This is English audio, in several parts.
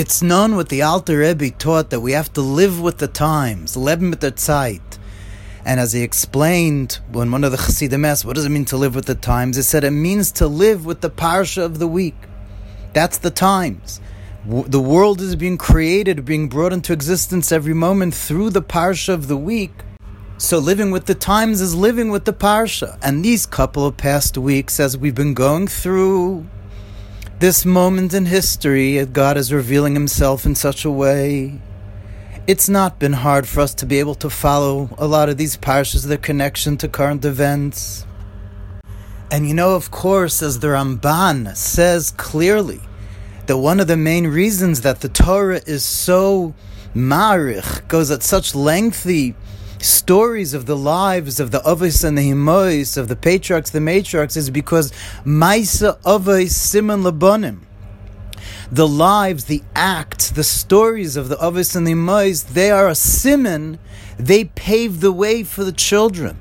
It's known what the Alter Rebbe taught that we have to live with the times, leben mit der Zeit. And as he explained when one of the Chassidim asked, what does it mean to live with the times? He said it means to live with the parsha of the week. That's the times. The world is being created, being brought into existence every moment through the parsha of the week. So living with the times is living with the parsha. And these couple of past weeks, as we've been going through this moment in history, God is revealing Himself in such a way it's not been hard for us to be able to follow a lot of these parshas, their connection to current events. And you know, of course, as the Ramban says clearly, that one of the main reasons that the Torah is so marich, goes at such lengthy stories of the lives of the Avos and the Himois, of the patriarchs, the matriarchs, is because Maisa Avos Simon Labonim the lives, the acts, the stories of the Avis and the Imais, they are a simon. They pave the way for the children.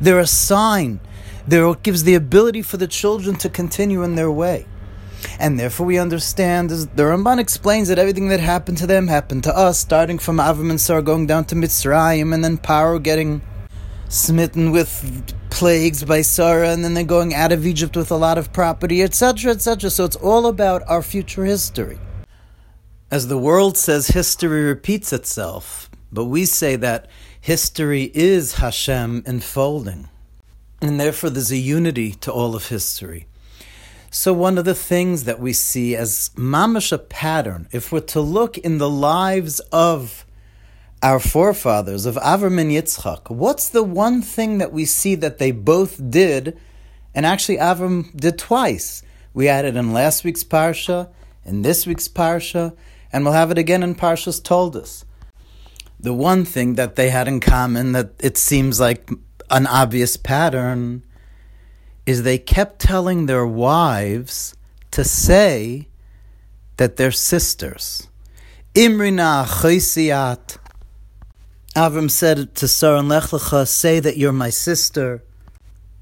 They're a sign. They're what gives the ability for the children to continue in their way. And therefore, we understand, as the Ramban explains, that everything that happened to them happened to us, starting from Avram and Sarah going down to Mitzrayim, and then Paro getting smitten with plagues by Sarah, and then they're going out of Egypt with a lot of property, etc., etc. So it's all about our future history. As the world says, history repeats itself, but we say that history is Hashem unfolding. And therefore, there's a unity to all of history. So, one of the things that we see as mamash a pattern, if we're to look in the lives of our forefathers of Avram and Yitzchak, what's the one thing that we see that they both did, and actually Avram did twice? We had it in last week's parsha, in this week's parsha, and we'll have it again in Parshas Toldos. The one thing that they had in common that it seems like an obvious pattern is they kept telling their wives to say that they're sisters. Imrina chaysiat Avram said to Sarah and say that you're my sister.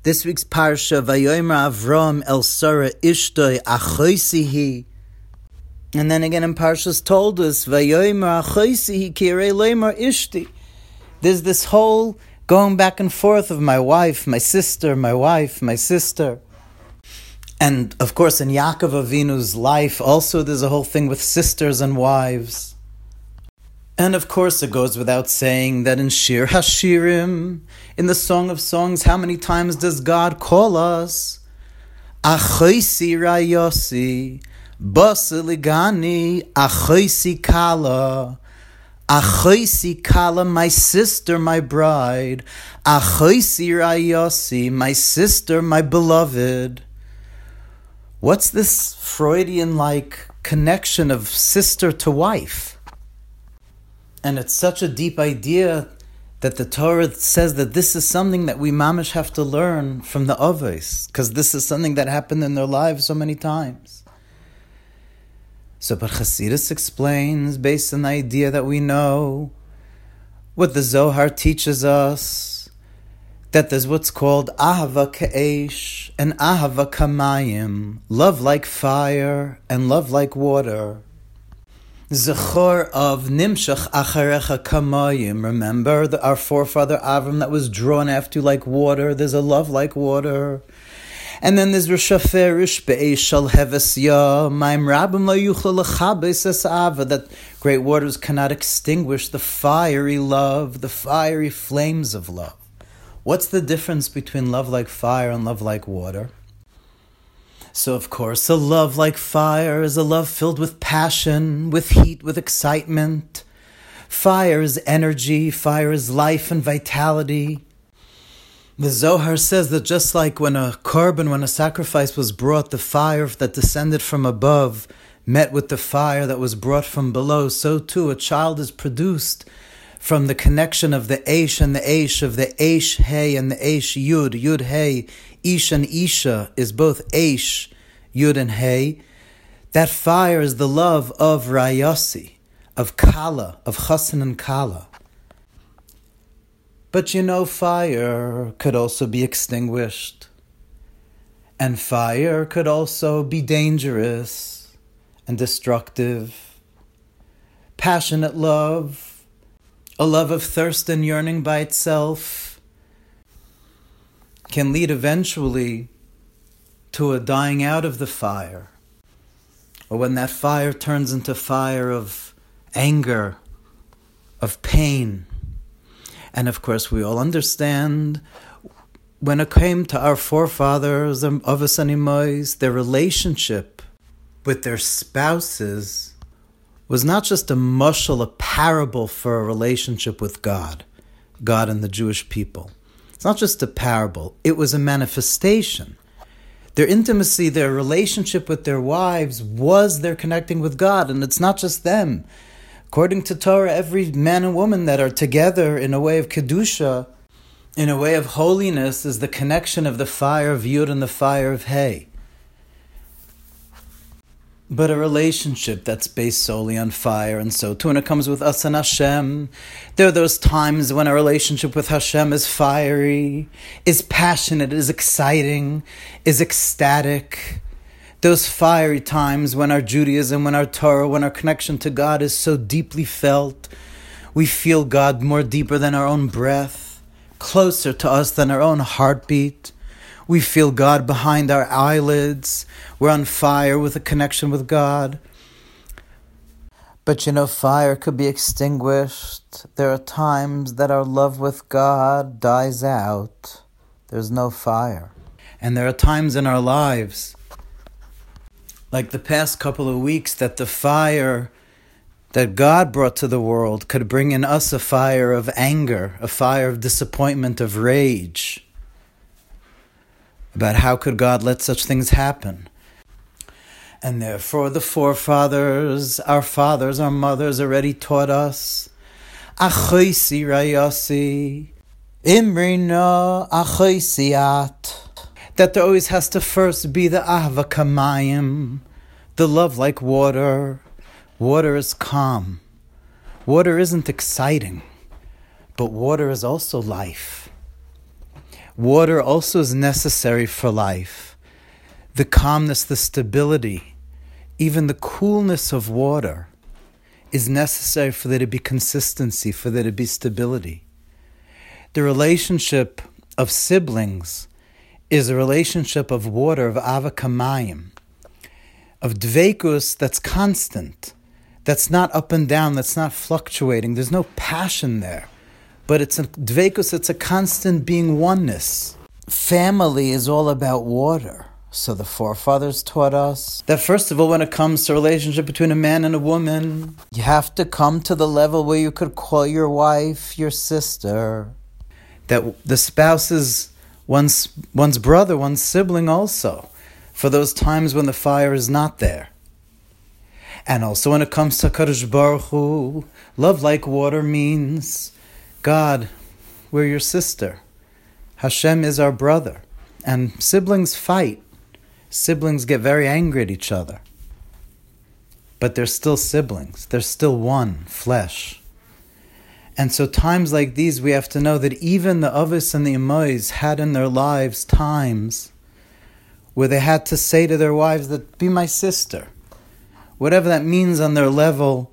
This week's parsha, Vayomer Avram El Sarah Ishtoi Achoisihi. And then again in Parshas Toldos, Vayomer Achoisihi Kirei Leimar Ishti. There's this whole going back and forth of my wife, my sister, my wife, my sister. And of course, in Yaakov Avinu's life, also there's a whole thing with sisters and wives. And of course, it goes without saying that in Shir Hashirim, in the Song of Songs, how many times does God call us? Achoisi rayosi, basiligani, achoisi kala, achoisi kala, my sister, my bride, achoisi rayosi, my sister, my beloved. What's this Freudian like connection of sister to wife? And it's such a deep idea that the Torah says that this is something that we mamish have to learn from the Avos, because this is something that happened in their lives so many times. So, but Chassidus explains, based on the idea that we know, what the Zohar teaches us, that there's what's called Ahava Ka'esh and Ahava Kamayim, love like fire and love like water. Zechor of Nimshach Acharecha Kamayim. Remember the, our forefather Avram that was drawn after like water. There's a love like water. And then there's Rishaferish Be'eshal Heves Ya Maim Rabim La Ava that great waters cannot extinguish the fiery love, the fiery flames of love. What's the difference between love like fire and love like water? So, of course, a love like fire is a love filled with passion, with heat, with excitement. Fire is energy, fire is life and vitality. The Zohar says that just like when a korban, when a sacrifice was brought, the fire that descended from above met with the fire that was brought from below, so too a child is produced from the connection of the Aish and the Aish, of the Aish Hey and the Aish Yud, Yud Hey, Ish and Isha is both Aish, Yud and Hey. That fire is the love of Rayasi, of Kala, of Chassan and Kala. But you know, fire could also be extinguished. And fire could also be dangerous and destructive. passionate love, a love of thirst and yearning by itself, can lead eventually to a dying out of the fire. Or when that fire turns into fire of anger, of pain. And of course, we all understand when it came to our forefathers of and their relationship with their spouses was not just a mushal, a parable for a relationship with God, God and the Jewish people. It's not just a parable, it was a manifestation. Their intimacy, their relationship with their wives was their connecting with God, and it's not just them. According to Torah, every man and woman that are together in a way of Kedusha, in a way of holiness, is the connection of the fire of Yud and the fire of Hay. but a relationship that's based solely on fire. And so too when it comes with us and Hashem, there are those times when a relationship with Hashem is fiery, is passionate, is exciting, is ecstatic. Those fiery times when our Judaism, when our Torah, when our connection to God is so deeply felt, we feel God more deeper than our own breath, closer to us than our own heartbeat. We feel God behind our eyelids. We're on fire with a connection with God. But you know, fire could be extinguished. There are times that our love with God dies out. There's no fire. And there are times in our lives, like the past couple of weeks, that the fire that God brought to the world could bring in us a fire of anger, a fire of disappointment, of rage about how could God let such things happen. And therefore, the forefathers, our fathers, our mothers already taught us, Achoisi rayasi, imrina achoisiat, that there always has to first be the ahva kamayim, the love like water. Water is calm. Water isn't exciting, but water is also life. Water also is necessary for life. The calmness, the stability, even the coolness of water is necessary for there to be consistency, for there to be stability. The relationship of siblings is a relationship of water, of avakamayim, of dvekus that's constant, that's not up and down, that's not fluctuating. There's no passion there but it's a dvekus, it's a constant being oneness. Family is all about water. So the forefathers taught us that first of all, when it comes to relationship between a man and a woman, you have to come to the level where you could call your wife your sister. That the spouse is one's one's brother, one's sibling also, for those times when the fire is not there. And also when it comes to Kadosh Baruch Hu, love like water means God, we're your sister. Hashem is our brother. And siblings fight. Siblings get very angry at each other. But they're still siblings. They're still one flesh. And so, times like these, we have to know that even the Avis and the Imois had in their lives times where they had to say to their wives that, be my sister. Whatever that means on their level,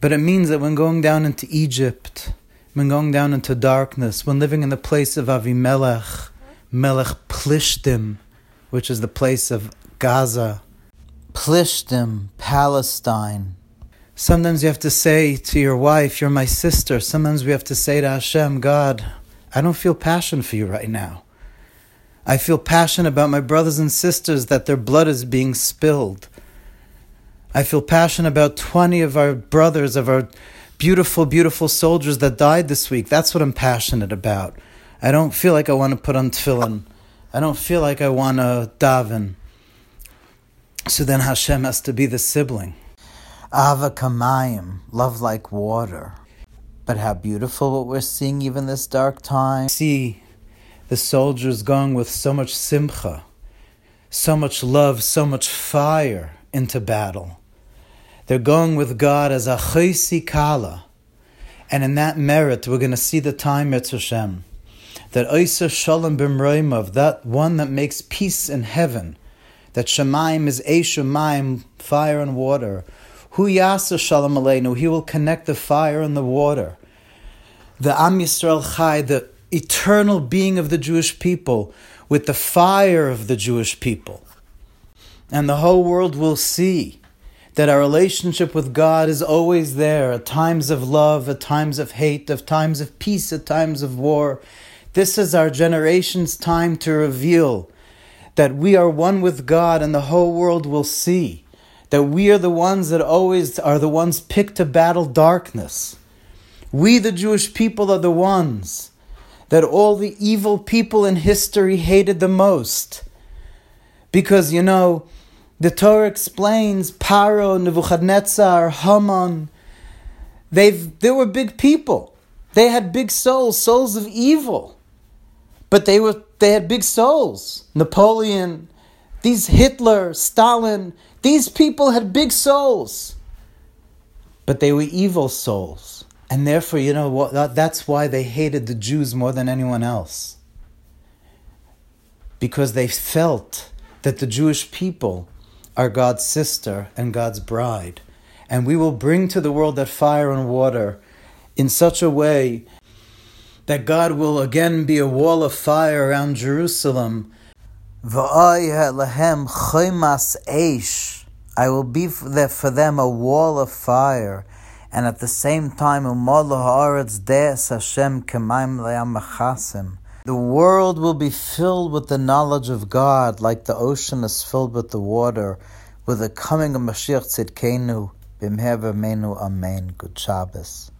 but it means that when going down into Egypt, when going down into darkness, when living in the place of Avimelech, Melech Plishtim, which is the place of Gaza, Plishtim, Palestine. Sometimes you have to say to your wife, You're my sister. Sometimes we have to say to Hashem, God, I don't feel passion for you right now. I feel passion about my brothers and sisters that their blood is being spilled. I feel passion about 20 of our brothers, of our beautiful, beautiful soldiers that died this week. That's what I'm passionate about. I don't feel like I want to put on tefillin. I don't feel like I want to daven. So then Hashem has to be the sibling. Ava kamayim, love like water. But how beautiful what we're seeing even this dark time. See the soldiers going with so much simcha, so much love, so much fire into battle. They're going with God as a chaysi kala. And in that merit, we're going to see the time, Hashem, that Isa Shalom Bimroimov, that one that makes peace in heaven, that Shemaim is Eshamayim, fire and water, Hu yasa shalom aleinu. He will connect the fire and the water. The Am Yisrael Chai, the eternal being of the Jewish people, with the fire of the Jewish people. And the whole world will see that our relationship with God is always there at times of love, at times of hate, at times of peace, at times of war. This is our generation's time to reveal that we are one with God and the whole world will see that we are the ones that always are the ones picked to battle darkness. We, the Jewish people, are the ones that all the evil people in history hated the most. Because, you know, the Torah explains Paro, Nebuchadnezzar, Haman. They've, they were big people. They had big souls, souls of evil. But they were they had big souls. Napoleon, these Hitler, Stalin, these people had big souls. But they were evil souls. And therefore, you know what that's why they hated the Jews more than anyone else. Because they felt that the Jewish people are God's sister and God's bride. And we will bring to the world that fire and water in such a way that God will again be a wall of fire around Jerusalem. I will be for them a wall of fire, and at the same time, the world will be filled with the knowledge of God, like the ocean is filled with the water, with the coming of Mashiach Tzidkenu, Bimher Amen. Good Shabbos.